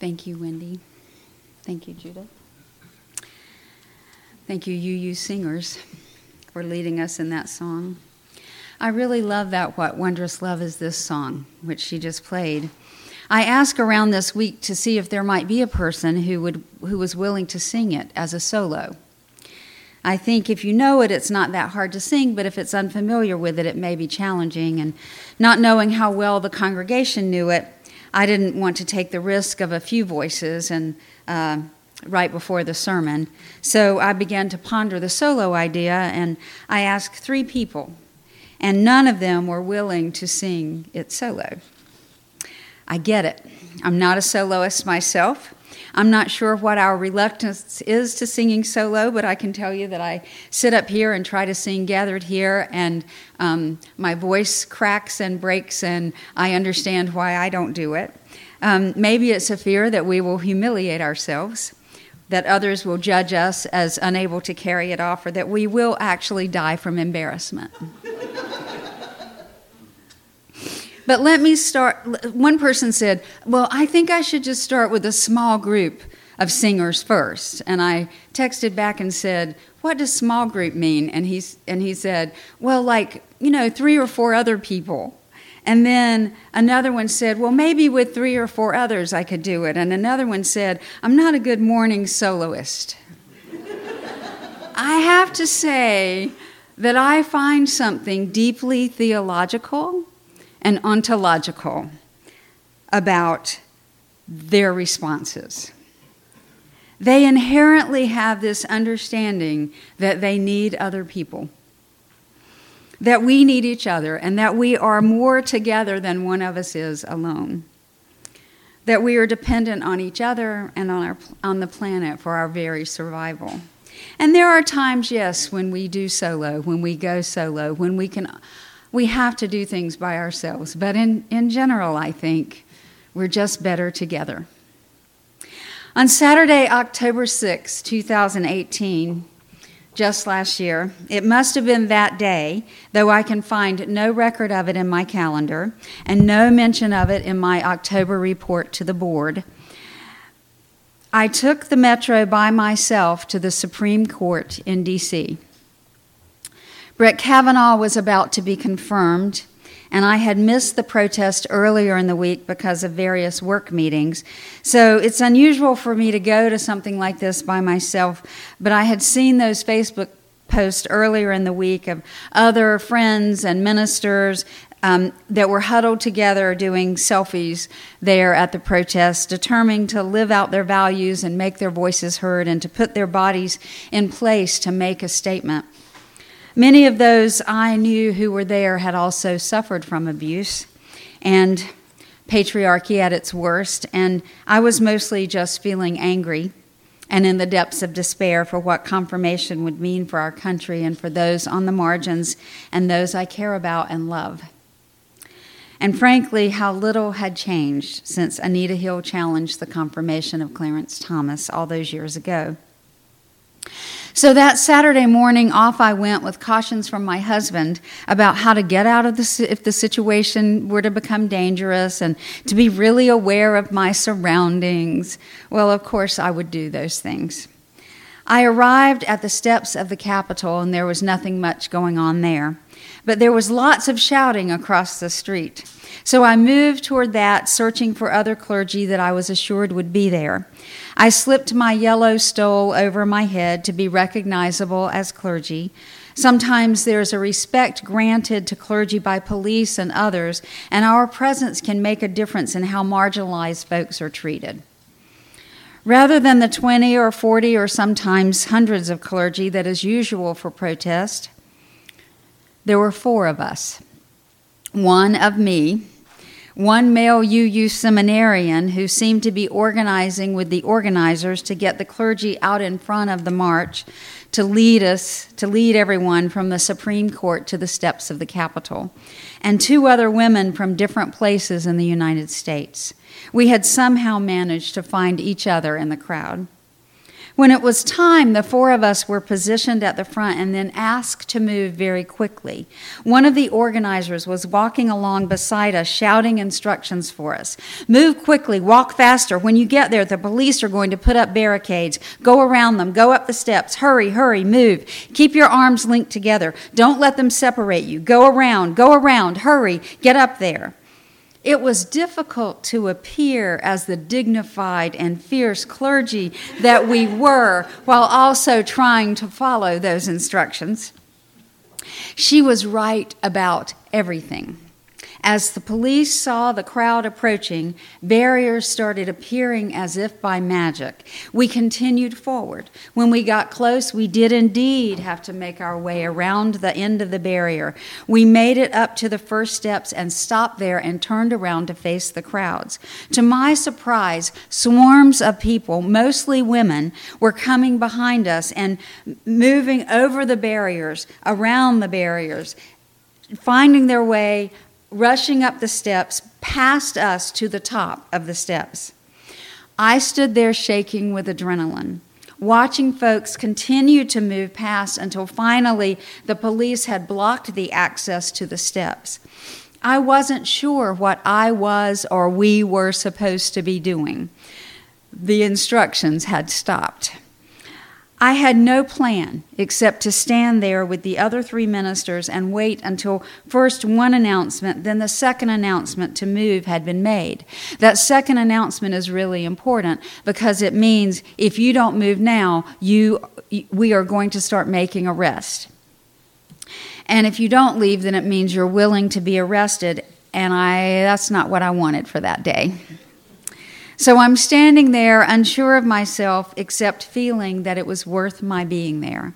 Thank you, Wendy. Thank you, Judith. Thank you, UU singers, for leading us in that song. I really love that What Wondrous Love is This song, which she just played. I asked around this week to see if there might be a person who, would, who was willing to sing it as a solo. I think if you know it, it's not that hard to sing, but if it's unfamiliar with it, it may be challenging. And not knowing how well the congregation knew it, I didn't want to take the risk of a few voices and uh, right before the sermon. So I began to ponder the solo idea, and I asked three people, and none of them were willing to sing it solo. I get it. I'm not a soloist myself. I'm not sure what our reluctance is to singing solo, but I can tell you that I sit up here and try to sing gathered here, and um, my voice cracks and breaks, and I understand why I don't do it. Um, maybe it's a fear that we will humiliate ourselves, that others will judge us as unable to carry it off, or that we will actually die from embarrassment. But let me start. One person said, Well, I think I should just start with a small group of singers first. And I texted back and said, What does small group mean? And he, and he said, Well, like, you know, three or four other people. And then another one said, Well, maybe with three or four others I could do it. And another one said, I'm not a good morning soloist. I have to say that I find something deeply theological and ontological about their responses. They inherently have this understanding that they need other people, that we need each other, and that we are more together than one of us is alone. That we are dependent on each other and on, our, on the planet for our very survival. And there are times, yes, when we do solo, when we go solo, when we can we have to do things by ourselves. But in, in general, I think we're just better together. On Saturday, October 6, 2018, just last year, it must have been that day, though I can find no record of it in my calendar and no mention of it in my October report to the board. I took the metro by myself to the Supreme Court in D.C. Brett Kavanaugh was about to be confirmed, and I had missed the protest earlier in the week because of various work meetings. So it's unusual for me to go to something like this by myself, but I had seen those Facebook posts earlier in the week of other friends and ministers um, that were huddled together doing selfies there at the protest, determined to live out their values and make their voices heard and to put their bodies in place to make a statement. Many of those I knew who were there had also suffered from abuse and patriarchy at its worst, and I was mostly just feeling angry and in the depths of despair for what confirmation would mean for our country and for those on the margins and those I care about and love. And frankly, how little had changed since Anita Hill challenged the confirmation of Clarence Thomas all those years ago. So that Saturday morning, off I went with cautions from my husband about how to get out of the if the situation were to become dangerous and to be really aware of my surroundings. Well, of course, I would do those things. I arrived at the steps of the Capitol, and there was nothing much going on there. But there was lots of shouting across the street. So I moved toward that, searching for other clergy that I was assured would be there. I slipped my yellow stole over my head to be recognizable as clergy. Sometimes there's a respect granted to clergy by police and others, and our presence can make a difference in how marginalized folks are treated. Rather than the 20 or 40 or sometimes hundreds of clergy that is usual for protest, there were four of us. One of me, one male UU seminarian who seemed to be organizing with the organizers to get the clergy out in front of the march to lead us, to lead everyone from the Supreme Court to the steps of the Capitol, and two other women from different places in the United States. We had somehow managed to find each other in the crowd. When it was time, the four of us were positioned at the front and then asked to move very quickly. One of the organizers was walking along beside us, shouting instructions for us. Move quickly, walk faster. When you get there, the police are going to put up barricades. Go around them, go up the steps. Hurry, hurry, move. Keep your arms linked together. Don't let them separate you. Go around, go around, hurry, get up there. It was difficult to appear as the dignified and fierce clergy that we were while also trying to follow those instructions. She was right about everything. As the police saw the crowd approaching, barriers started appearing as if by magic. We continued forward. When we got close, we did indeed have to make our way around the end of the barrier. We made it up to the first steps and stopped there and turned around to face the crowds. To my surprise, swarms of people, mostly women, were coming behind us and moving over the barriers, around the barriers, finding their way rushing up the steps past us to the top of the steps. I stood there shaking with adrenaline, watching folks continue to move past until finally the police had blocked the access to the steps. I wasn't sure what I was or we were supposed to be doing. The instructions had stopped. I had no plan except to stand there with the other three ministers and wait until first one announcement, then the second announcement to move had been made. That second announcement is really important because it means if you don't move now, you, we are going to start making arrests. And if you don't leave, then it means you're willing to be arrested. And I, that's not what I wanted for that day. So I'm standing there, unsure of myself, except feeling that it was worth my being there.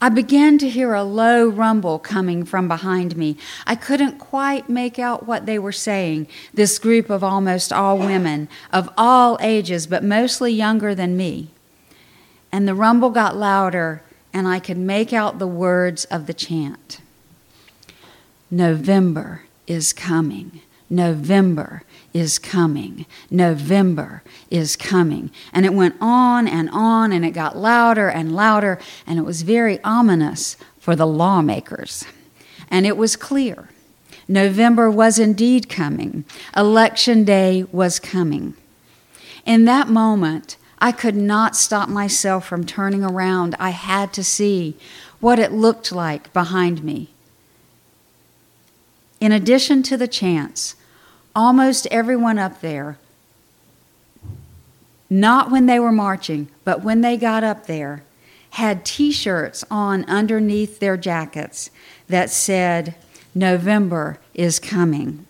I began to hear a low rumble coming from behind me. I couldn't quite make out what they were saying, this group of almost all women, of all ages, but mostly younger than me. And the rumble got louder, and I could make out the words of the chant November is coming. November is coming. November is coming. And it went on and on, and it got louder and louder, and it was very ominous for the lawmakers. And it was clear November was indeed coming, Election Day was coming. In that moment, I could not stop myself from turning around. I had to see what it looked like behind me. In addition to the chants, almost everyone up there, not when they were marching, but when they got up there, had t shirts on underneath their jackets that said, November is coming.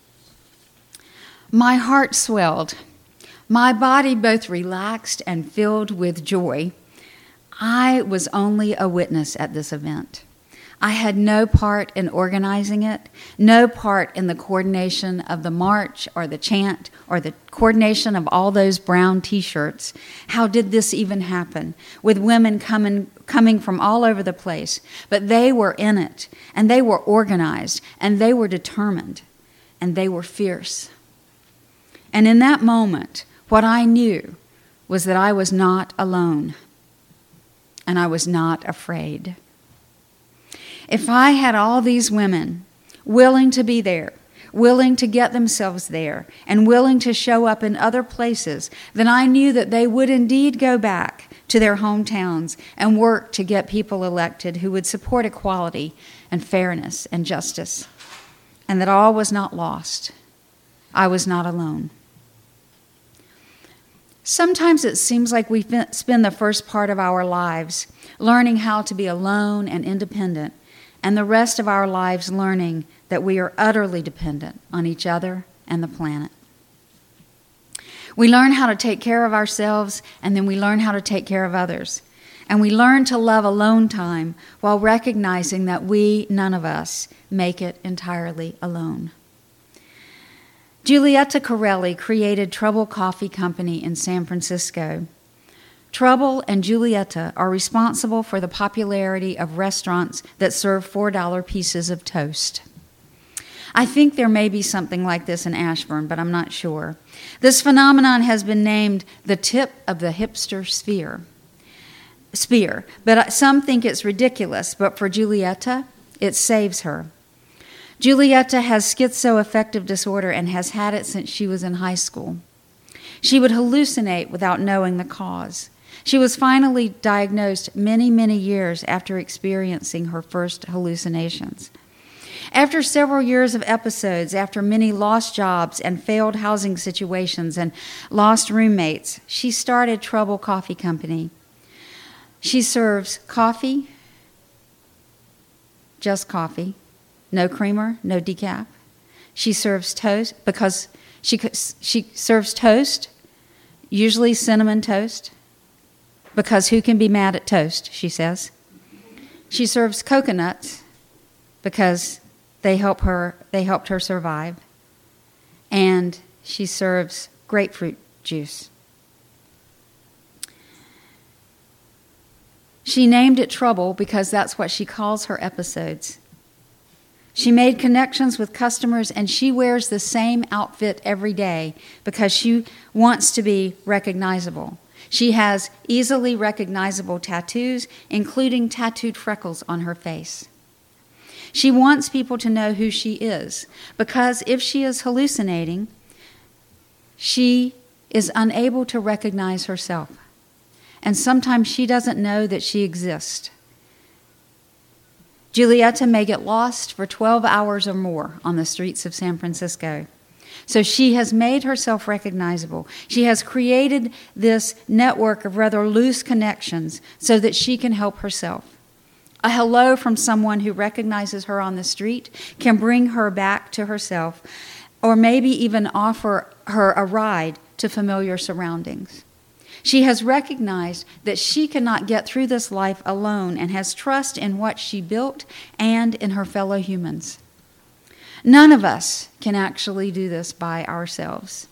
My heart swelled. My body both relaxed and filled with joy. I was only a witness at this event. I had no part in organizing it, no part in the coordination of the march or the chant or the coordination of all those brown t shirts. How did this even happen? With women coming, coming from all over the place. But they were in it, and they were organized, and they were determined, and they were fierce. And in that moment, what I knew was that I was not alone, and I was not afraid. If I had all these women willing to be there, willing to get themselves there, and willing to show up in other places, then I knew that they would indeed go back to their hometowns and work to get people elected who would support equality and fairness and justice, and that all was not lost. I was not alone. Sometimes it seems like we spend the first part of our lives learning how to be alone and independent and the rest of our lives learning that we are utterly dependent on each other and the planet. We learn how to take care of ourselves, and then we learn how to take care of others. And we learn to love alone time while recognizing that we, none of us, make it entirely alone. Giulietta Carrelli created Trouble Coffee Company in San Francisco. Trouble and Giulietta are responsible for the popularity of restaurants that serve $4 pieces of toast. I think there may be something like this in Ashburn, but I'm not sure. This phenomenon has been named the tip of the hipster sphere. spear. But some think it's ridiculous, but for Giulietta, it saves her. Giulietta has schizoaffective disorder and has had it since she was in high school. She would hallucinate without knowing the cause. She was finally diagnosed many, many years after experiencing her first hallucinations. After several years of episodes, after many lost jobs and failed housing situations and lost roommates, she started Trouble Coffee Company. She serves coffee, just coffee, no creamer, no decaf. She serves toast because she, she serves toast, usually cinnamon toast, because who can be mad at toast, she says. She serves coconuts because they help her they helped her survive. And she serves grapefruit juice. She named it Trouble because that's what she calls her episodes. She made connections with customers and she wears the same outfit every day because she wants to be recognizable. She has easily recognizable tattoos, including tattooed freckles on her face. She wants people to know who she is because if she is hallucinating, she is unable to recognize herself. And sometimes she doesn't know that she exists. Giulietta may get lost for 12 hours or more on the streets of San Francisco. So she has made herself recognizable. She has created this network of rather loose connections so that she can help herself. A hello from someone who recognizes her on the street can bring her back to herself, or maybe even offer her a ride to familiar surroundings. She has recognized that she cannot get through this life alone and has trust in what she built and in her fellow humans. None of us can actually do this by ourselves.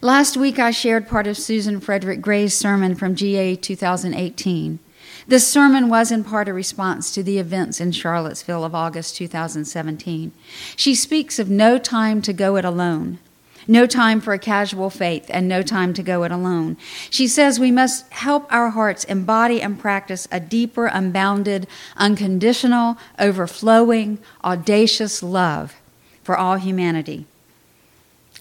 Last week, I shared part of Susan Frederick Gray's sermon from GA 2018. This sermon was in part a response to the events in Charlottesville of August 2017. She speaks of no time to go it alone, no time for a casual faith, and no time to go it alone. She says we must help our hearts embody and practice a deeper, unbounded, unconditional, overflowing, audacious love for all humanity.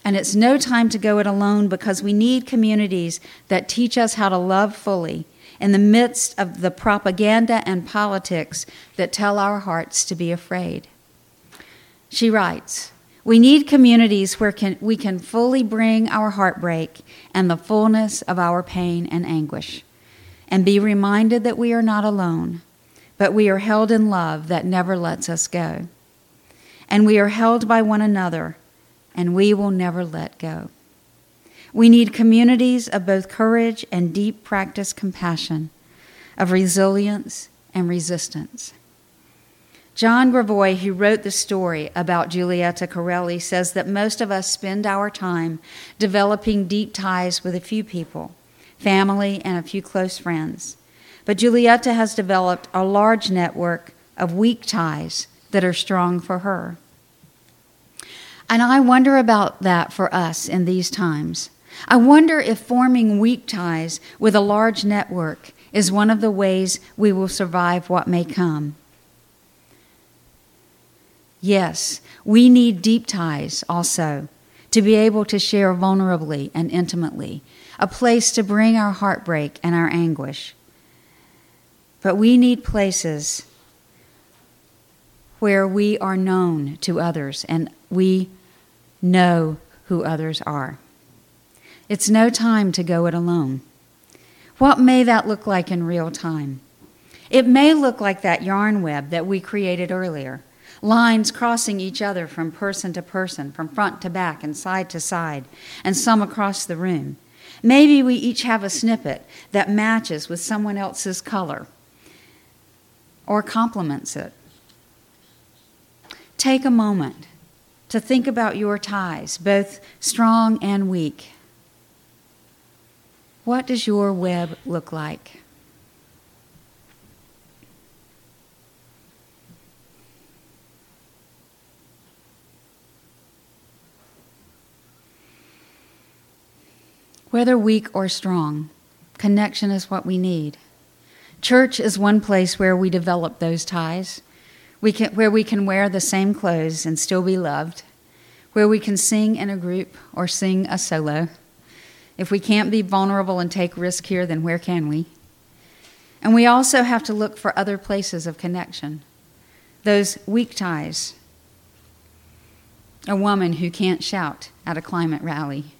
And it's no time to go it alone because we need communities that teach us how to love fully in the midst of the propaganda and politics that tell our hearts to be afraid. She writes, we need communities where can, we can fully bring our heartbreak and the fullness of our pain and anguish, and be reminded that we are not alone, but we are held in love that never lets us go. And we are held by one another, and we will never let go. We need communities of both courage and deep practice compassion, of resilience and resistance. John Gravois, who wrote the story about Giulietta Carrelli, says that most of us spend our time developing deep ties with a few people, family, and a few close friends. But Giulietta has developed a large network of weak ties that are strong for her. And I wonder about that for us in these times. I wonder if forming weak ties with a large network is one of the ways we will survive what may come. Yes, we need deep ties also to be able to share vulnerably and intimately, a place to bring our heartbreak and our anguish. But we need places where we are known to others and we know who others are. It's no time to go it alone. What may that look like in real time? It may look like that yarn web that we created earlier lines crossing each other from person to person, from front to back, and side to side, and some across the room. Maybe we each have a snippet that matches with someone else's color or complements it. Take a moment to think about your ties, both strong and weak. What does your web look like? Whether weak or strong, connection is what we need. Church is one place where we develop those ties, we can, where we can wear the same clothes and still be loved, where we can sing in a group or sing a solo. If we can't be vulnerable and take risk here, then where can we? And we also have to look for other places of connection, those weak ties. A woman who can't shout at a climate rally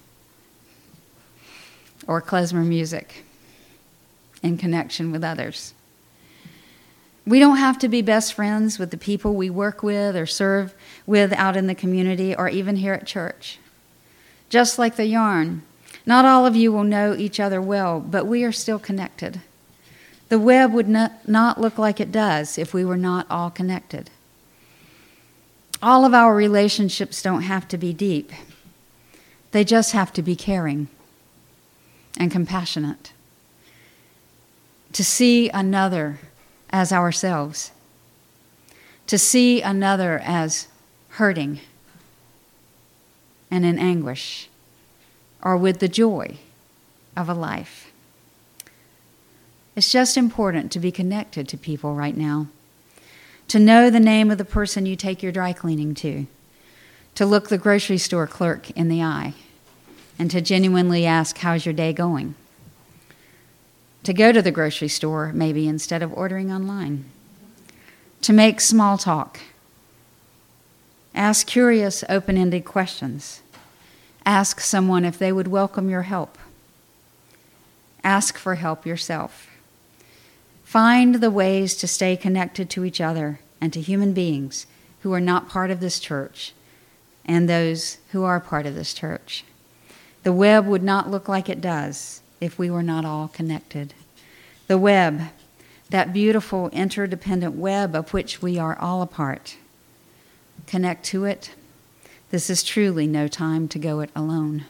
or klezmer music in connection with others. We don't have to be best friends with the people we work with or serve with out in the community or even here at church. Just like the yarn, not all of you will know each other well, but we are still connected. The web would not, look like it does if we were not all connected. All of our relationships don't have to be deep, they just have to be caring and compassionate. To see another as ourselves, to see another as hurting and in anguish or with the joy of a life. It's just important to be connected to people right now, to know the name of the person you take your dry cleaning to, to look the grocery store clerk in the eye, and to genuinely ask, How's your day going? To go to the grocery store, maybe, instead of ordering online. To make small talk. Ask curious, open ended questions Ask someone if they would welcome your help. Ask for help yourself. Find the ways to stay connected to each other and to human beings who are not part of this church and those who are part of this church. The web would not look like it does if we were not all connected. The web, that beautiful interdependent web of which we are all a part. Connect to it this is truly no time to go it alone.